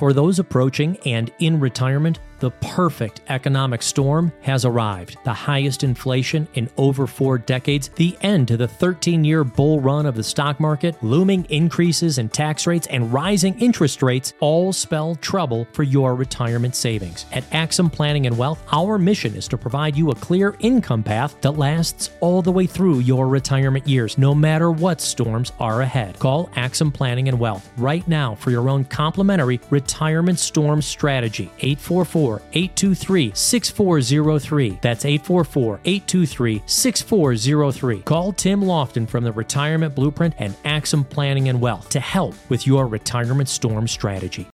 For those approaching and in retirement, the perfect economic storm has arrived. The highest inflation in over four decades, the end to the 13 year bull run of the stock market, looming increases in tax rates, and rising interest rates all spell trouble for your retirement savings. At Axim Planning and Wealth, our mission is to provide you a clear income path that lasts all the way through your retirement years, no matter what storms are ahead. Call Axim Planning and Wealth right now for your own complimentary retirement storm strategy. 844 823 6403. That's 844 823 6403. Call Tim Lofton from the Retirement Blueprint and Axim Planning and Wealth to help with your retirement storm strategy.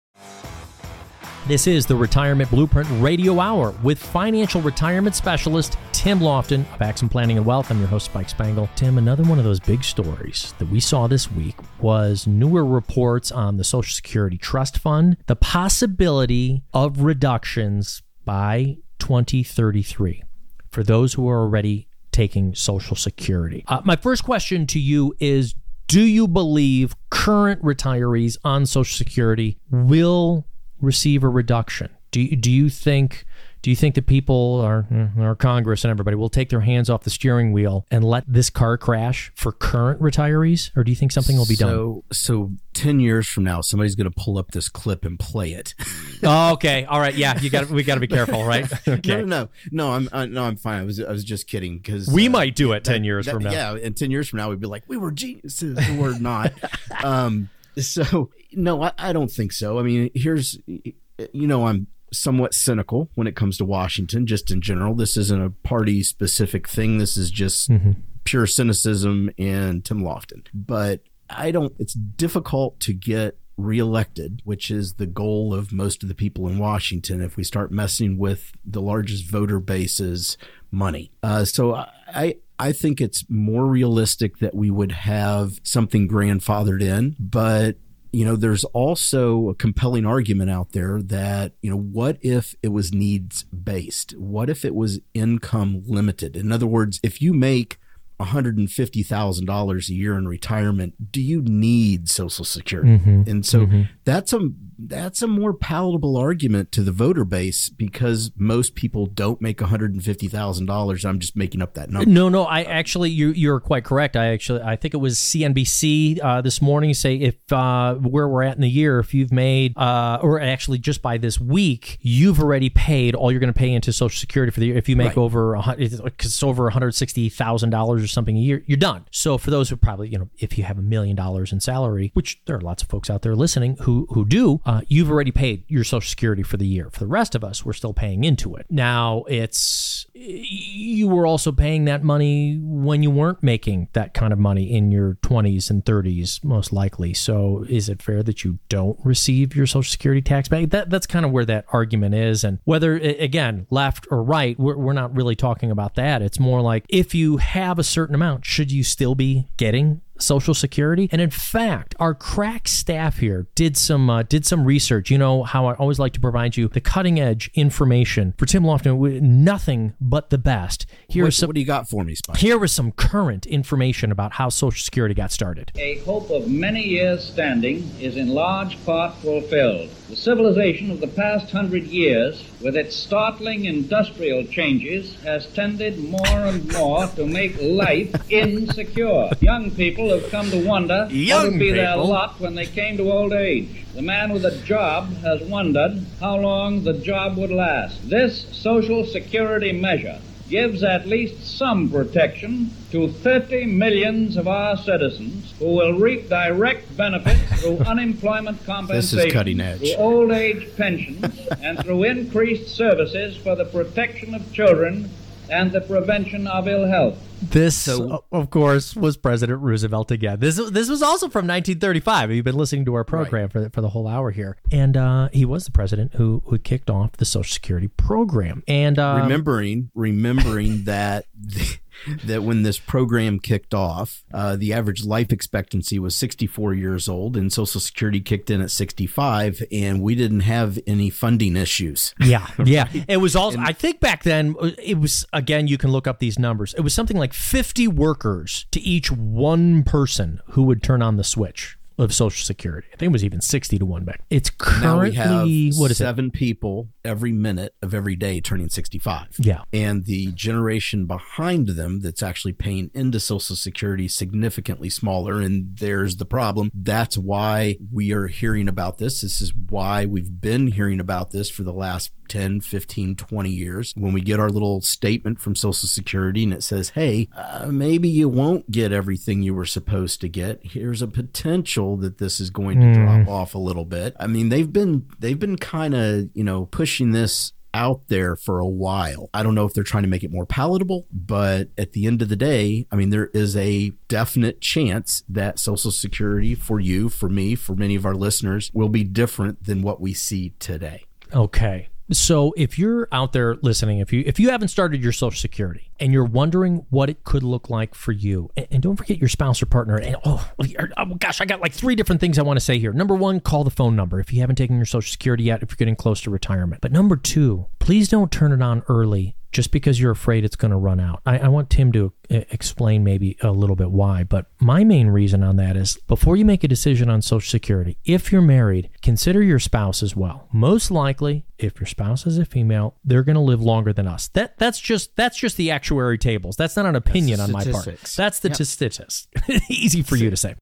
This is the Retirement Blueprint Radio Hour with financial retirement specialist Tim Lofton of Axim Planning and Wealth. I'm your host, Spike Spangle. Tim, another one of those big stories that we saw this week was newer reports on the Social Security Trust Fund, the possibility of reductions by 2033 for those who are already taking Social Security. Uh, my first question to you is Do you believe current retirees on Social Security will receive a reduction? Do do you think do you think that people our our Congress and everybody will take their hands off the steering wheel and let this car crash for current retirees, or do you think something will be so, done? So ten years from now, somebody's going to pull up this clip and play it. oh, okay, all right, yeah, you got we got to be careful, right? Okay. no, no, no, no, I'm uh, no, I'm fine. I was I was just kidding because we uh, might do it ten years that, from now. Yeah, and ten years from now, we'd be like, we were geniuses. We're not. um, so no, I, I don't think so. I mean, here's you know, I'm somewhat cynical when it comes to Washington, just in general. This isn't a party specific thing. This is just mm-hmm. pure cynicism and Tim Lofton. But I don't, it's difficult to get reelected, which is the goal of most of the people in Washington if we start messing with the largest voter base's money. Uh, so I, I think it's more realistic that we would have something grandfathered in, but you know, there's also a compelling argument out there that, you know, what if it was needs based? What if it was income limited? In other words, if you make $150,000 a year in retirement, do you need social security? Mm-hmm. And so mm-hmm. that's a that's a more palatable argument to the voter base because most people don't make $150,000. I'm just making up that number. No, no, I actually you you're quite correct. I actually I think it was CNBC uh, this morning say if uh, where we're at in the year if you've made uh, or actually just by this week you've already paid all you're going to pay into social security for the year if you make right. over it's over $160,000 or something a year, you're done. So for those who probably, you know, if you have a million dollars in salary, which there are lots of folks out there listening who who do, uh, you've already paid your Social Security for the year. For the rest of us, we're still paying into it. Now it's you were also paying that money when you weren't making that kind of money in your 20s and 30s, most likely. So is it fair that you don't receive your Social Security tax back? That that's kind of where that argument is, and whether again left or right, we're, we're not really talking about that. It's more like if you have a certain amount, should you still be getting Social Security. And in fact, our crack staff here did some uh, did some research. You know how I always like to provide you the cutting edge information for Tim Lofton. Nothing but the best. Here what, some, what do you got for me, Spike? Here was some current information about how Social Security got started. A hope of many years standing is in large part fulfilled. The civilization of the past hundred years, with its startling industrial changes, has tended more and more to make life insecure. Young people people have come to wonder Young what would be people. their lot when they came to old age. The man with a job has wondered how long the job would last. This Social Security measure gives at least some protection to 30 millions of our citizens who will reap direct benefits through unemployment compensation, this is cutting edge. through old age pensions, and through increased services for the protection of children and the prevention of ill health. This, so, of course, was President Roosevelt again. This this was also from 1935. You've been listening to our program right. for the, for the whole hour here, and uh, he was the president who who kicked off the Social Security program. And uh, remembering remembering that. The, that when this program kicked off, uh, the average life expectancy was 64 years old, and Social Security kicked in at 65, and we didn't have any funding issues. Yeah, yeah. It was also, and, I think back then, it was, again, you can look up these numbers. It was something like 50 workers to each one person who would turn on the switch of Social Security. I think it was even 60 to 1 back. It's currently, what is it? seven people every minute of every day turning 65. Yeah. And the generation behind them that's actually paying into Social Security significantly smaller. And there's the problem. That's why we are hearing about this. This is why we've been hearing about this for the last 10, 15, 20 years. When we get our little statement from Social Security and it says, hey, uh, maybe you won't get everything you were supposed to get. Here's a potential that this is going to drop off a little bit. I mean, they've been they've been kind of, you know, pushing this out there for a while. I don't know if they're trying to make it more palatable, but at the end of the day, I mean, there is a definite chance that Social Security for you, for me, for many of our listeners will be different than what we see today. Okay. So if you're out there listening, if you if you haven't started your Social Security and you're wondering what it could look like for you, and, and don't forget your spouse or partner. And oh, oh gosh, I got like three different things I want to say here. Number one, call the phone number if you haven't taken your Social Security yet. If you're getting close to retirement, but number two, please don't turn it on early just because you're afraid it's going to run out. I, I want Tim to uh, explain maybe a little bit why, but my main reason on that is before you make a decision on Social Security, if you're married, consider your spouse as well. Most likely, if your spouse is a female, they're going to live longer than us. That that's just that's just the actuary tables. That's not an opinion on my part. That's the statistics. Easy for you to say.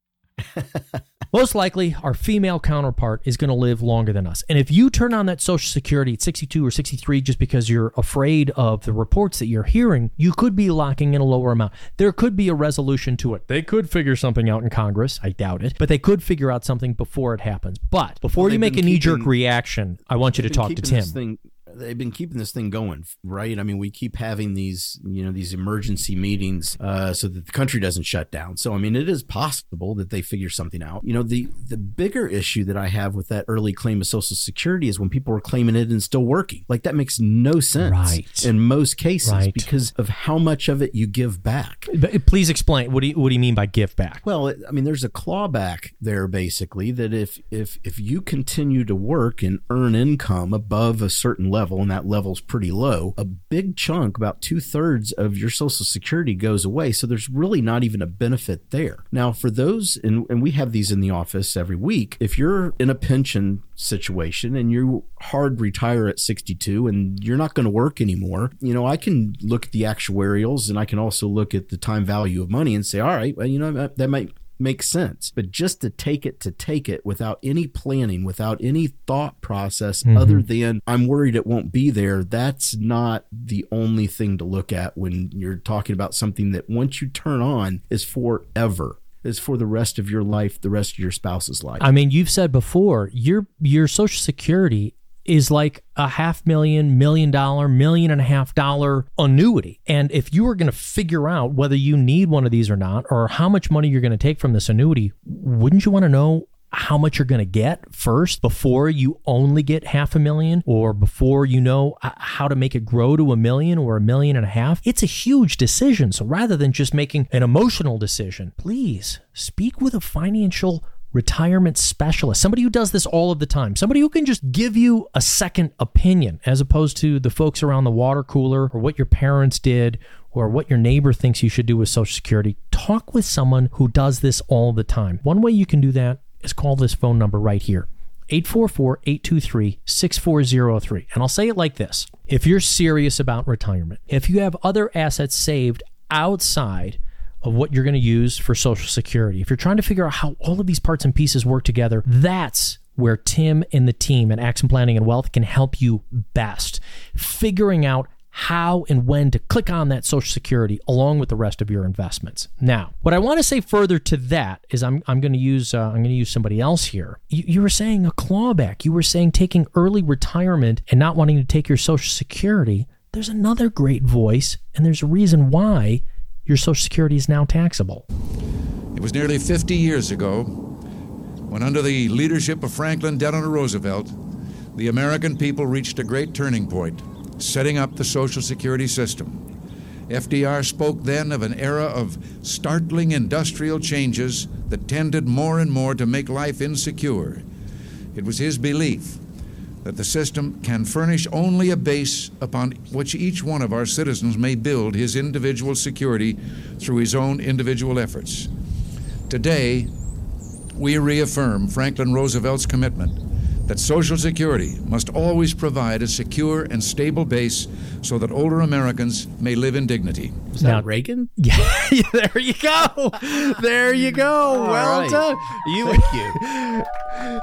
Most likely, our female counterpart is going to live longer than us. And if you turn on that Social Security at 62 or 63 just because you're afraid of the reports that you're hearing, you could be locking in a lower amount. There could be a resolution to it. They could figure something out in Congress. I doubt it. But they could figure out something before it happens. But before Well, you make a knee jerk reaction, I want you to talk to Tim. They've been keeping this thing going, right? I mean, we keep having these, you know, these emergency meetings uh, so that the country doesn't shut down. So, I mean, it is possible that they figure something out. You know, the the bigger issue that I have with that early claim of Social Security is when people are claiming it and still working. Like that makes no sense Right. in most cases Right. because of how much of it you give back. But please explain. What do you, what do you mean by give back? Well, it- I mean, there's a clawback there basically that if if if you continue to work and earn income above a certain level, and that level's pretty low, a big chunk, about two thirds of your Social Security goes away. So there's really not even a benefit there. Now, for those, and, and we have these in the office every week. If you're in a pension situation and you hard retire at 62 and you're not going to work anymore, you know, I can look at the actuarials and I can also look at the time value of money and say, all right, well, you know, that, that might make sense. But just to take it to take it without any planning, without any thought process mm-hmm. other than I'm worried it won't be there, that's not the only thing to look at when you're talking about something that once you turn on is forever. Is for the rest of your life, the rest of your spouse's life. I mean, you've said before your your Social Security is like a half million, million dollar, million and a half dollar annuity. And if you were going to figure out whether you need one of these or not, or how much money you're going to take from this annuity, wouldn't you want to know how much you're going to get first before you only get half a million or before you know how to make it grow to a million or a million and a half? It's a huge decision. So rather than just making an emotional decision, please speak with a financial retirement specialist, somebody who does this all of the time, somebody who can just give you a second opinion as opposed to the folks around the water cooler or what your parents did or what your neighbor thinks you should do with Social Security. Talk with someone who does this all the time. One way you can do that is call this phone number right here. 844 823 6403. And I'll say it like this If you're serious about retirement, if you have other assets saved outside of what you're going to use for Social Security, if you're trying to figure out how all of these parts and pieces work together, that's where Tim and the team at Axim Planning and Wealth can help you best. Figuring out how and when to click on that Social Security along with the rest of your investments. Now, what I want to say further to that is I'm, I'm going to use uh, I'm going to use somebody else here. You, you were saying a clawback. You were saying taking early retirement and not wanting to take your Social Security. There's another great voice, and there's a reason why your Social Security is now taxable. It was nearly 50 years ago when, under the leadership of Franklin Delano Roosevelt, the American people reached a great turning point, setting up the Social Security system. FDR spoke then of an era of startling industrial changes that tended more and more to make life insecure. It was his belief that the system can furnish only a base upon which each one of our citizens may build his individual security through his own individual efforts. Today, we reaffirm Franklin Roosevelt's commitment that Social Security must always provide a secure and stable base so that older Americans may live in dignity. Was that Now- Reagan? Yeah, there you go. There you go. well right. done. You, Thank you.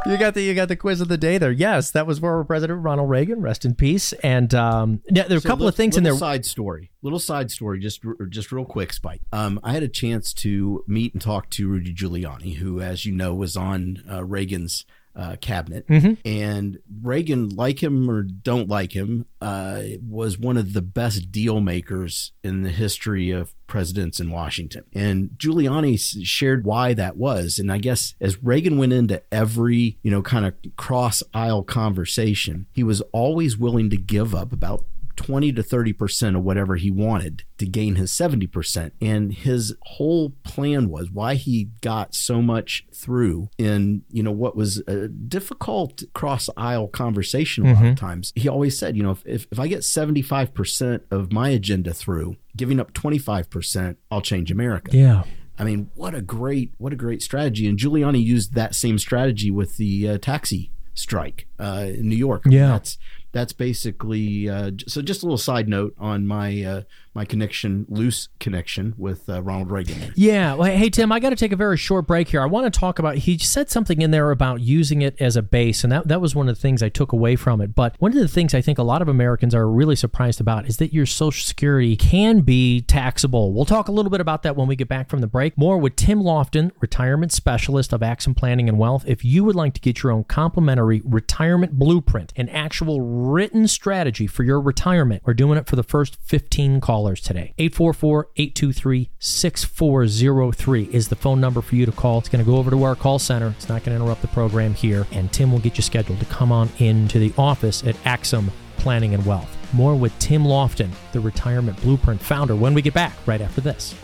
you got the you got the quiz of the day there. Yes, that was former President Ronald Reagan. Rest in peace. And um, yeah, there are a couple li- of things in little there. Side story, little side story, just just real quick, Spike. Um, I had a chance to meet and talk to Rudy Giuliani, who, as you know, was on uh, Reagan's uh, cabinet, Mm-hmm. and Reagan, like him or don't like him, uh, was one of the best deal makers in the history of presidents in Washington. And Giuliani shared why that was. And I guess as Reagan went into every, you know, kind of cross aisle conversation, he was always willing to give up about 20 to 30% of whatever he wanted to gain his 70%. And his whole plan was why he got so much through in, you know, what was a difficult cross aisle conversation a lot of times. He always said, you know, if, if, if I get 75% of my agenda through, giving up 25%, I'll change America. Yeah. I mean, what a great what a great strategy. And Giuliani used that same strategy with the uh, taxi strike uh, in New York. I mean, Yeah. that's that's basically uh, so. Just a little side note on my uh, my connection, loose connection with uh, Ronald Reagan. Yeah. Well, hey, Tim, I got to take a very short break here. I want to talk about, he said something in there about using it as a base, and that, that was one of the things I took away from it. But one of the things I think a lot of Americans are really surprised about is that your Social Security can be taxable. We'll talk a little bit about that when we get back from the break. More with Tim Lofton, retirement specialist of Axim Planning and Wealth. If you would like to get your own complimentary retirement blueprint, an actual written strategy for your retirement, we're doing it for the first 15 callers today. 844-823-6403 is the phone number for you to call. It's going to go over to our call center. It's not going to interrupt the program here. And Tim will get you scheduled to come on into the office at Axim Planning and Wealth. More with Tim Lofton, the retirement blueprint founder, when we get back right after this.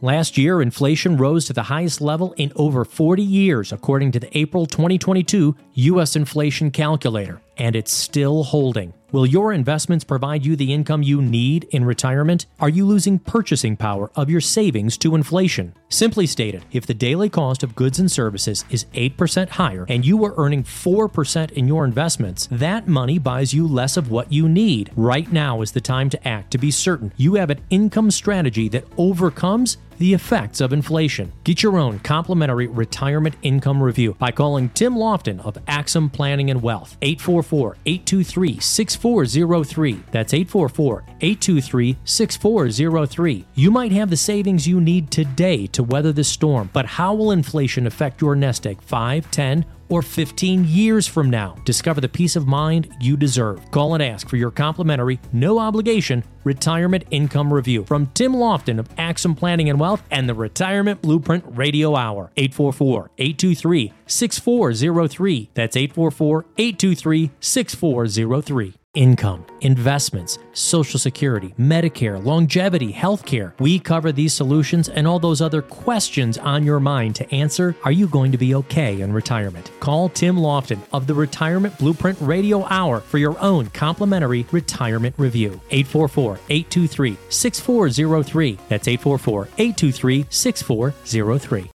Last year, inflation rose to the highest level in over 40 years, according to the April 2022 U.S. Inflation Calculator, and it's still holding. Will your investments provide you the income you need in retirement? Are you losing purchasing power of your savings to inflation? Simply stated, if the daily cost of goods and services is 8% higher and you are earning 4% in your investments, that money buys you less of what you need. Right now is the time to act to be certain you have an income strategy that overcomes the effects of inflation. Get your own complimentary retirement income review by calling Tim Lofton of Axim Planning and Wealth. 844-823-6403. That's 844-823-6403. You might have the savings you need today to weather the storm, but how will inflation affect your nest egg 5, 10, or 15 years from now. Discover the peace of mind you deserve. Call and ask for your complimentary, no obligation retirement income review from Tim Lofton of Axim Planning and Wealth and the Retirement Blueprint Radio Hour. 844-823-6403. That's 844-823-6403 income, investments, Social Security, Medicare, longevity, healthcare. We cover these solutions and all those other questions on your mind to answer Are you going to be okay in retirement? Call Tim Lofton of the Retirement Blueprint Radio Hour for your own complimentary retirement review. 844 823 6403. That's 844 823 6403.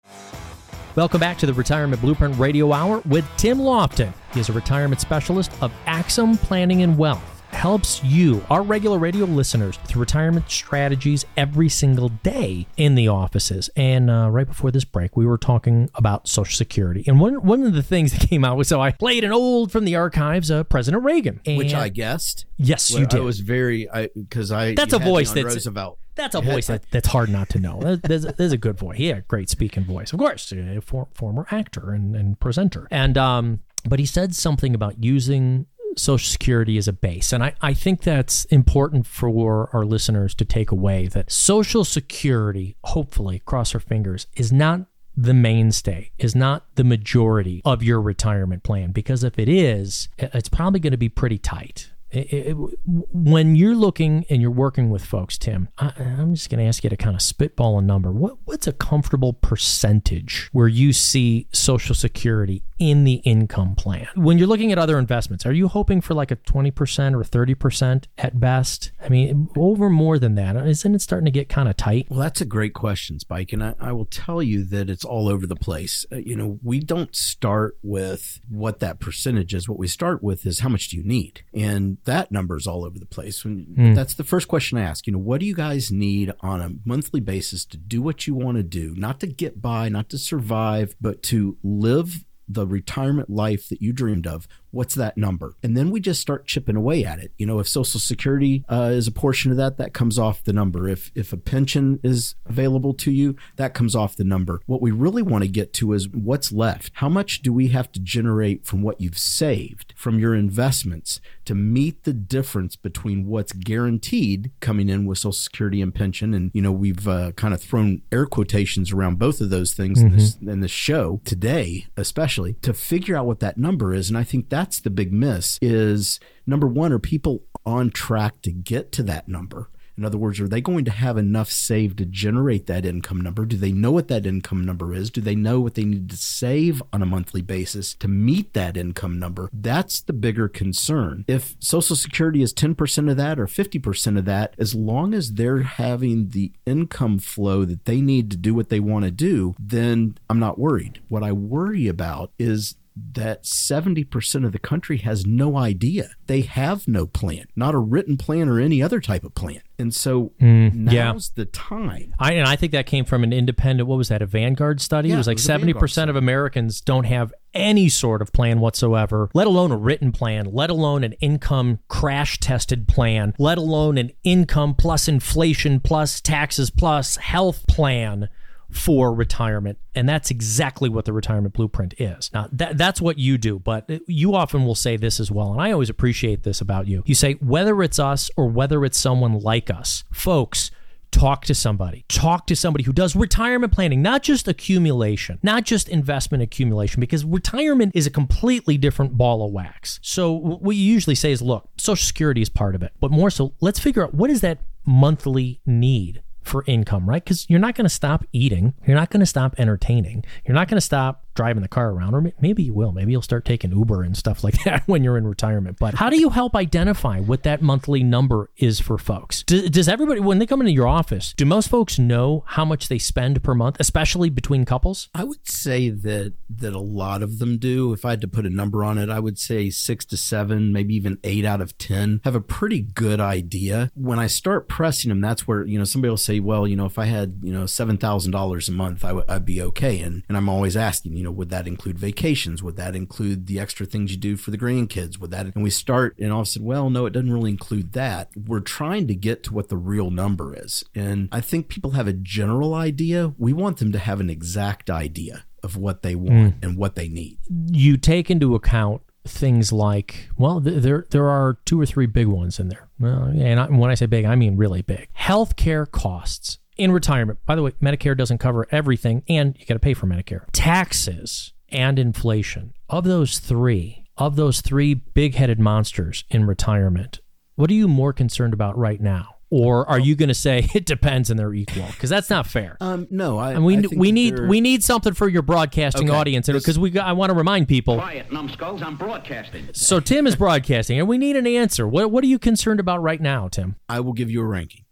Welcome back to the Retirement Blueprint Radio Hour with Tim Lofton. He is a retirement specialist of Axim Planning and Wealth. Helps you, our regular radio listeners, with retirement strategies every single day in the offices. And uh, right before this break, we were talking about Social Security. And one one of the things that came out was so I played an old from the archives, uh, President Reagan, which I guessed. yes, Well, you did. I was very I because I That's a voice that's- Roosevelt. That's a voice that, that's hard not to know. That- There's, there's a good voice. He had a great speaking voice, of course, a for, former actor and, and presenter. And um, but he said something about using Social Security as a base, and I, I think that's important for our listeners to take away that Social Security, hopefully, cross our fingers, is not the mainstay is not the majority of your retirement plan. Because if it is it's probably going to be pretty tight. It- it- when you're looking and you're working with folks, Tim, I, I'm just going to ask you to kind of spitball a number. What what's a comfortable percentage where you see Social Security in the income plan. When you're looking at other investments, are you hoping for like a 20% or 30% at best? I mean, over more than that, isn't it starting to get kind of tight? Well, that's a great question, Spike. And I, I will tell you that it's all over the place. Uh, you know, we don't start with what that percentage is. What we start with is how much do you need? And that number is all over the place. When, mm. That's the first question I ask. You know, what do you guys need on a monthly basis to do what you want to do? Not to get by, not to survive, but to live the retirement life that you dreamed of what's that number? And then we just start chipping away at it. You know if social security uh, is a portion of that that comes off the number. If if a pension is available to you that comes off the number. What we really want to get to is what's left. How much do we have to generate from what you've saved from your investments to meet the difference between what's guaranteed coming in with social security and pension? And you know we've uh, kind of thrown air quotations around both of those things mm-hmm. in, this, in this show today especially to figure out what that number is. And i think that that's the big miss is number one, are people on track to get to that number? In other words, are they going to have enough saved to generate that income number? Do they know what that income number is? Do they know what they need to save on a monthly basis to meet that income number? That's the bigger concern. If Social Security is 10% of that or 50% of that, as long as they're having the income flow that they need to do what they want to do, then I'm not worried. What I worry about is that 70% of the country has no idea. They have no plan, not a written plan or any other type of plan. And so mm, now's yeah. the time. I, and I think that came from an independent, what was that, a Vanguard study? Yeah, it was like it was 70% of Americans don't have any sort of plan whatsoever, let alone a written plan, let alone an income crash tested plan, let alone an income plus inflation plus taxes plus health plan for retirement. And that's exactly what the retirement blueprint is. Now, that, that's what you do, but you often will say this as well. And I always appreciate this about you. You say, whether it's us or whether it's someone like us, folks, talk to somebody. Talk to somebody who does retirement planning, not just accumulation, not just investment accumulation, because retirement is a completely different ball of wax. So, what you usually say is, look, Social Security is part of it, but more so, let's figure out what is that monthly need for income, right? Because you're not going to stop eating. You're not going to stop entertaining. You're not going to stop driving the car around, or maybe you will. Maybe you'll start taking Uber and stuff like that when you're in retirement. But how do you help identify what that monthly number is for folks? Does, everybody, when they come into your office, do most folks know how much they spend per month, especially between couples? I would say that that a lot of them do. If I had to put a number on it, I would say six to seven, maybe even eight out of ten have a pretty good idea. When I start pressing them, that's where you know somebody will say, "Well, you know, if I had you know seven thousand dollars a month, I w- I'd be okay." And and I'm always asking, you know know, would that include vacations? Would that include the extra things you do for the grandkids? Would that, and we start and all of a sudden, well, no, it doesn't really include that. We're trying to get to what the real number is. And I think people have a general idea. We want them to have an exact idea of what they want mm. and what they need. You take into account things like well there there are two or three big ones in there well, and I, when i say big i mean really big healthcare costs in retirement. By the way, Medicare doesn't cover everything, and you got to pay for Medicare. Taxes and inflation. Of those three, of those three big headed monsters in retirement, what are you more concerned about right now? Or are you going to say it depends and they're equal? Because that's not fair. Um, no, I. And we I we need they're... we need something for your broadcasting okay. audience because we got, I want to remind people. Quiet, numbskulls! I'm broadcasting. So Tim is broadcasting, and we need an answer. What what are you concerned about right now, Tim? I will give you a ranking.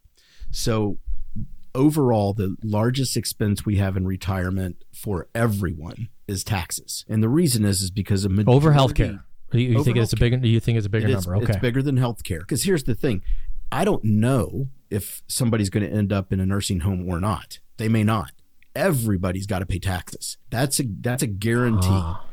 So overall, the largest expense we have in retirement for everyone is taxes, and the reason is is because of majority, over healthcare. Do you, you think it's a big? Do you think it's a bigger it is, number? Okay, it's bigger than healthcare. Because here's the thing, I don't know if somebody's going to end up in a nursing home or not. They may not. Everybody's got to pay taxes. That's a that's a guarantee. Ah.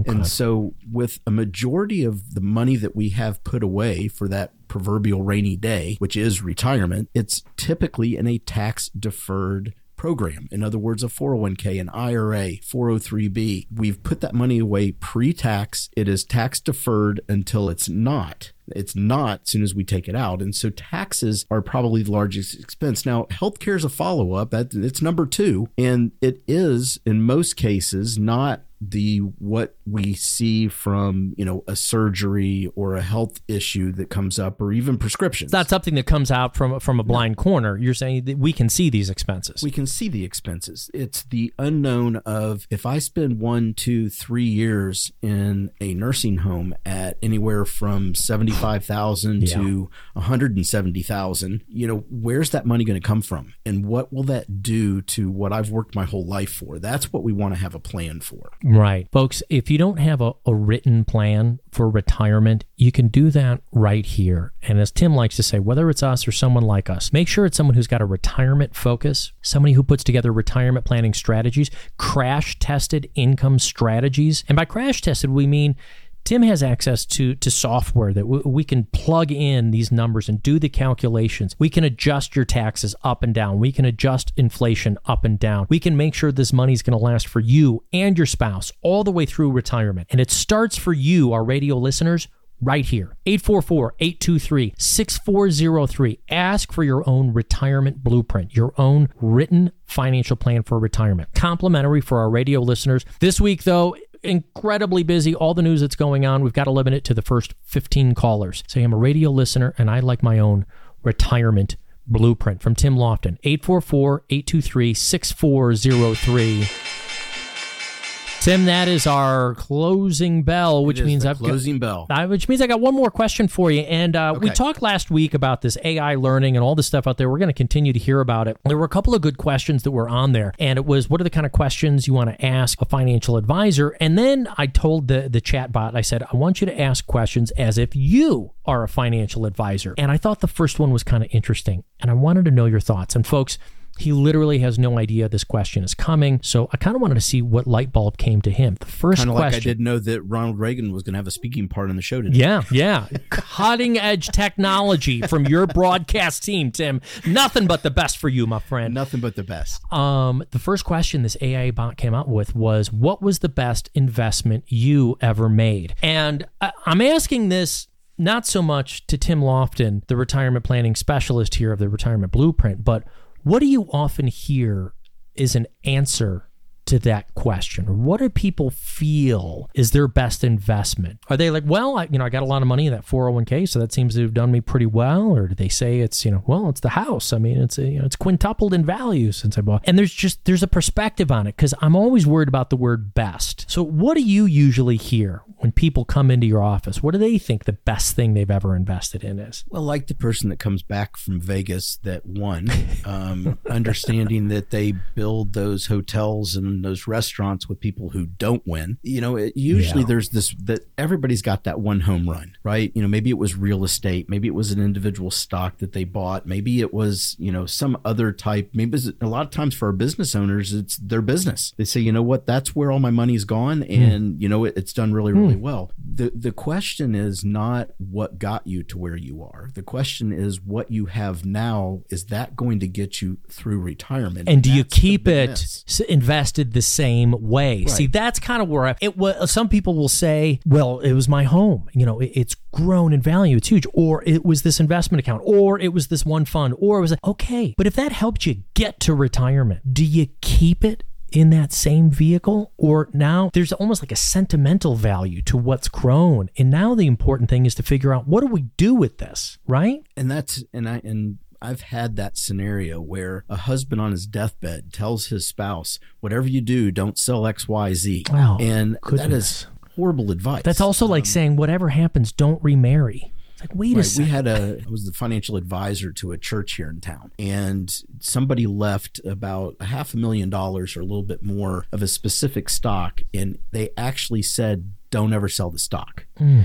Okay. And so, with a majority of the money that we have put away for that proverbial rainy day, which is retirement, it's typically in a tax deferred program. In other words, a 401k, an IRA, 403b. We've put that money away pre tax. It is tax deferred until it's not. It's not as soon as we take it out. And so taxes are probably the largest expense. Now, healthcare is a follow up. That it's number two. And it is in most cases not the what we see from you know a surgery or a health issue that comes up or even prescriptions. It's not something that comes out from from a blind corner. You're saying that we can see these expenses. we can see the expenses. It's the unknown of if I spend one, two, three years in a nursing home at anywhere from seventy five thousand Yeah. to one hundred and seventy thousand. You know, where's that money going to come from, and what will that do to what I've worked my whole life for? That's what we want to have a plan for. Right. Folks, if you don't have a, a written plan for retirement, you can do that right here. And as Tim likes to say, whether it's us or someone like us, make sure it's someone who's got a retirement focus, somebody who puts together retirement planning strategies, crash tested income strategies. And by crash tested, we mean Tim has access to to software that w- we can plug in these numbers and do the calculations. We can adjust your taxes up and down. We can adjust inflation up and down. We can make sure this money is going to last for you and your spouse all the way through retirement. And it starts for you, our radio listeners, right here. 844-823-6403. Ask for your own retirement blueprint, your own written financial plan for retirement. Complimentary for our radio listeners. This week though, incredibly busy. All the news that's going on, we've got to limit it to the first 15 callers. Say I'm a radio listener and I like my own retirement blueprint from Tim Lofton. 844-823-6403. Tim, that is our closing bell, which means the I've got, closing bell. uh, which means I got one more question for you. And uh, we talked last week about this AI learning and all this stuff out there. We're going to continue to hear about it. There were a couple of good questions that were on there, and it was what are the kind of questions you want to ask a financial advisor? And then I told the the chat bot, I said, I want you to ask questions as if you are a financial advisor. And I thought the first one was kind of interesting, and I wanted to know your thoughts. And folks. He literally has no idea this question is coming. So I kind of wanted to see what light bulb came to him. The first Kind of like I didn't know that Ronald Reagan was going to have a speaking part in the show today. Yeah, yeah. Cutting edge technology from your broadcast team, Tim. Nothing but the best for you, my friend. Nothing but the best. Um, the first question this AI bot came out with was, "What was the best investment you ever made?" And I, I'm asking this not so much to Tim Lofton, the retirement planning specialist here of the Retirement Blueprint, but what do you often hear is an answer to that question? What do people feel is their best investment? Are they like, well, I, you know, I got a lot of money in that 401k, so that seems to have done me pretty well? Or do they say it's, you know, well, it's the house. I mean, it's, a, you know, it's quintupled in value since I bought. And there's just, there's a perspective on it because I'm always worried about the word best. So what do you usually hear when people come into your office? What do they think the best thing they've ever invested in is? Well, like the person that comes back from Vegas that won, um, understanding that they build those hotels and those restaurants with people who don't win. You know, it, usually Yeah. there's this that everybody's got that one home run, right? You know, maybe it was real estate, maybe it was an individual stock that they bought, maybe it was you know some other type. Maybe a lot of times for our business owners, it's their business. They say, you know what, that's where all my money's gone, hmm. and you know it, it's done really really hmm. well. The the question is not what got you to where you are. The question is what you have now. Is that going to get you through retirement? and do you keep it miss. The same way. See that's kind of where I, it was some people will say well it was my home. You know it, it's grown in value it's huge. Or it was this investment account or it was this one fund or it was okay but if that helped you get to retirement do you keep it in that same vehicle? Or now there's almost like a sentimental value to what's grown. And now the important thing is to figure out what do we do with this right? And that's and I and I've had that scenario where a husband on his deathbed tells his spouse, "Whatever you do, don't sell X, Y, Z." Wow, and that goodness. is horrible advice. that's also like um, saying whatever happens don't remarry it's like wait a second We had a I was the financial advisor to a church here in town, and somebody left about a half a million dollars or a little bit more of a specific stock, and they actually said, "Don't ever sell the stock." Hmm.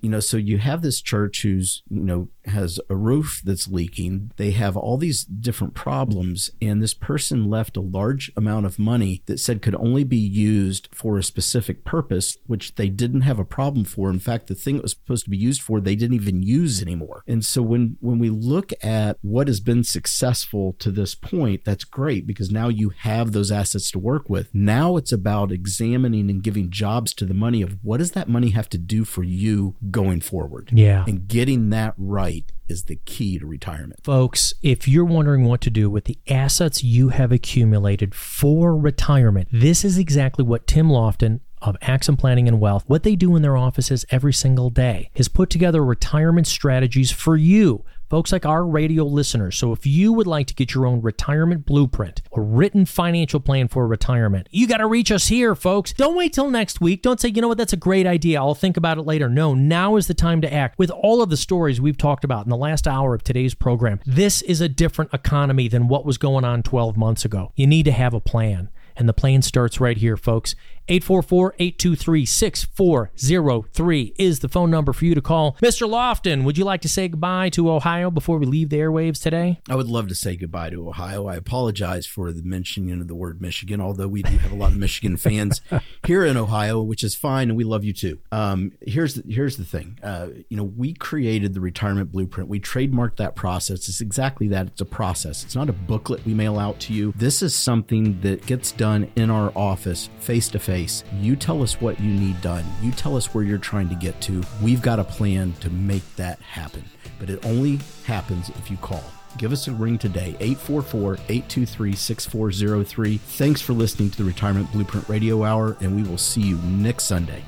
You know, so you have this church who's you know has a roof that's leaking. They have all these different problems, and this person left a large amount of money that said could only be used for a specific purpose, which they didn't have a problem for. In fact, the thing it was supposed to be used for, they didn't even use anymore. And so when when we look at what has been successful to this point, that's great because now you have those assets to work with. Now it's about examining and giving jobs to the money of what does that money have to do for you going forward. Yeah. And getting that right is the key to retirement. Folks, if you're wondering what to do with the assets you have accumulated for retirement, this is exactly what Tim Lofton of Axim Planning and Wealth, what they do in their offices every single day is put together retirement strategies for you folks like our radio listeners. So if you would like to get your own retirement blueprint, a written financial plan for retirement, you got to reach us here, folks. Don't wait till next week. Don't say, you know what, that's a great idea. I'll think about it later. No, now is the time to act. With all of the stories we've talked about in the last hour of today's program, this is a different economy than what was going on 12 months ago. You need to have a plan. And the plan starts right here, folks. 844 823 6403 is the phone number for you to call. Mr. Lofton, would you like to say goodbye to Ohio before we leave the airwaves today? I would love to say goodbye to Ohio. I apologize for the mentioning of the word Michigan, although we do have a lot of Michigan fans here in Ohio, which is fine, and we love you too. Um, here's the, here's the thing. Uh, you know, we created the retirement blueprint. We trademarked that process. It's exactly that. It's a process. It's not a booklet we mail out to you. This is something that gets done in our office, face to face you tell us what you need done. You tell us where you're trying to get to. We've got a plan to make that happen. But it only happens if you call. Give us a ring today, 844 823 6403. Thanks for listening to the Retirement Blueprint Radio Hour, and we will see you next Sunday.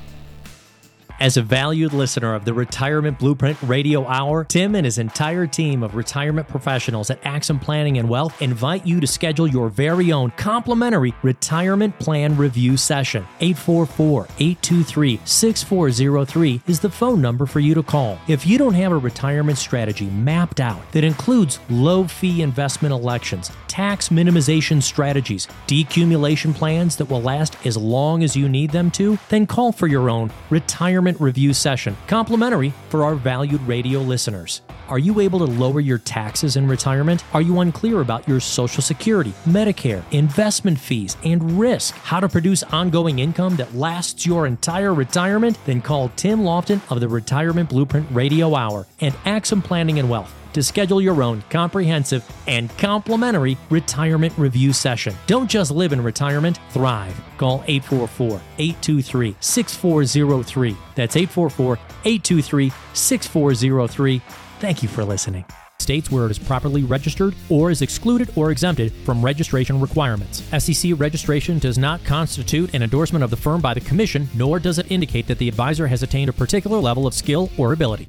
As a valued listener of the Retirement Blueprint Radio Hour, Tim and his entire team of retirement professionals at Axim Planning and Wealth invite you to schedule your very own complimentary retirement plan review session. 844 823 6403 is the phone number for you to call. If you don't have a retirement strategy mapped out that includes low fee investment elections, tax minimization strategies, decumulation plans that will last as long as you need them to, then call for your own retirement review session, complimentary for our valued radio listeners. Are you able to lower your taxes in retirement? Are you unclear about your Social Security, Medicare, investment fees, and risk? How to produce ongoing income that lasts your entire retirement? Then call Tim Lofton of the Retirement Blueprint Radio Hour and Axim Planning and Wealth to schedule your own comprehensive and complimentary retirement review session. Don't just live in retirement, thrive. Call 844 823 6403. That's 844 823 6403. Thank you for listening. States where it is properly registered or is excluded or exempted from registration requirements. SEC registration does not constitute an endorsement of the firm by the Commission, nor does it indicate that the advisor has attained a particular level of skill or ability.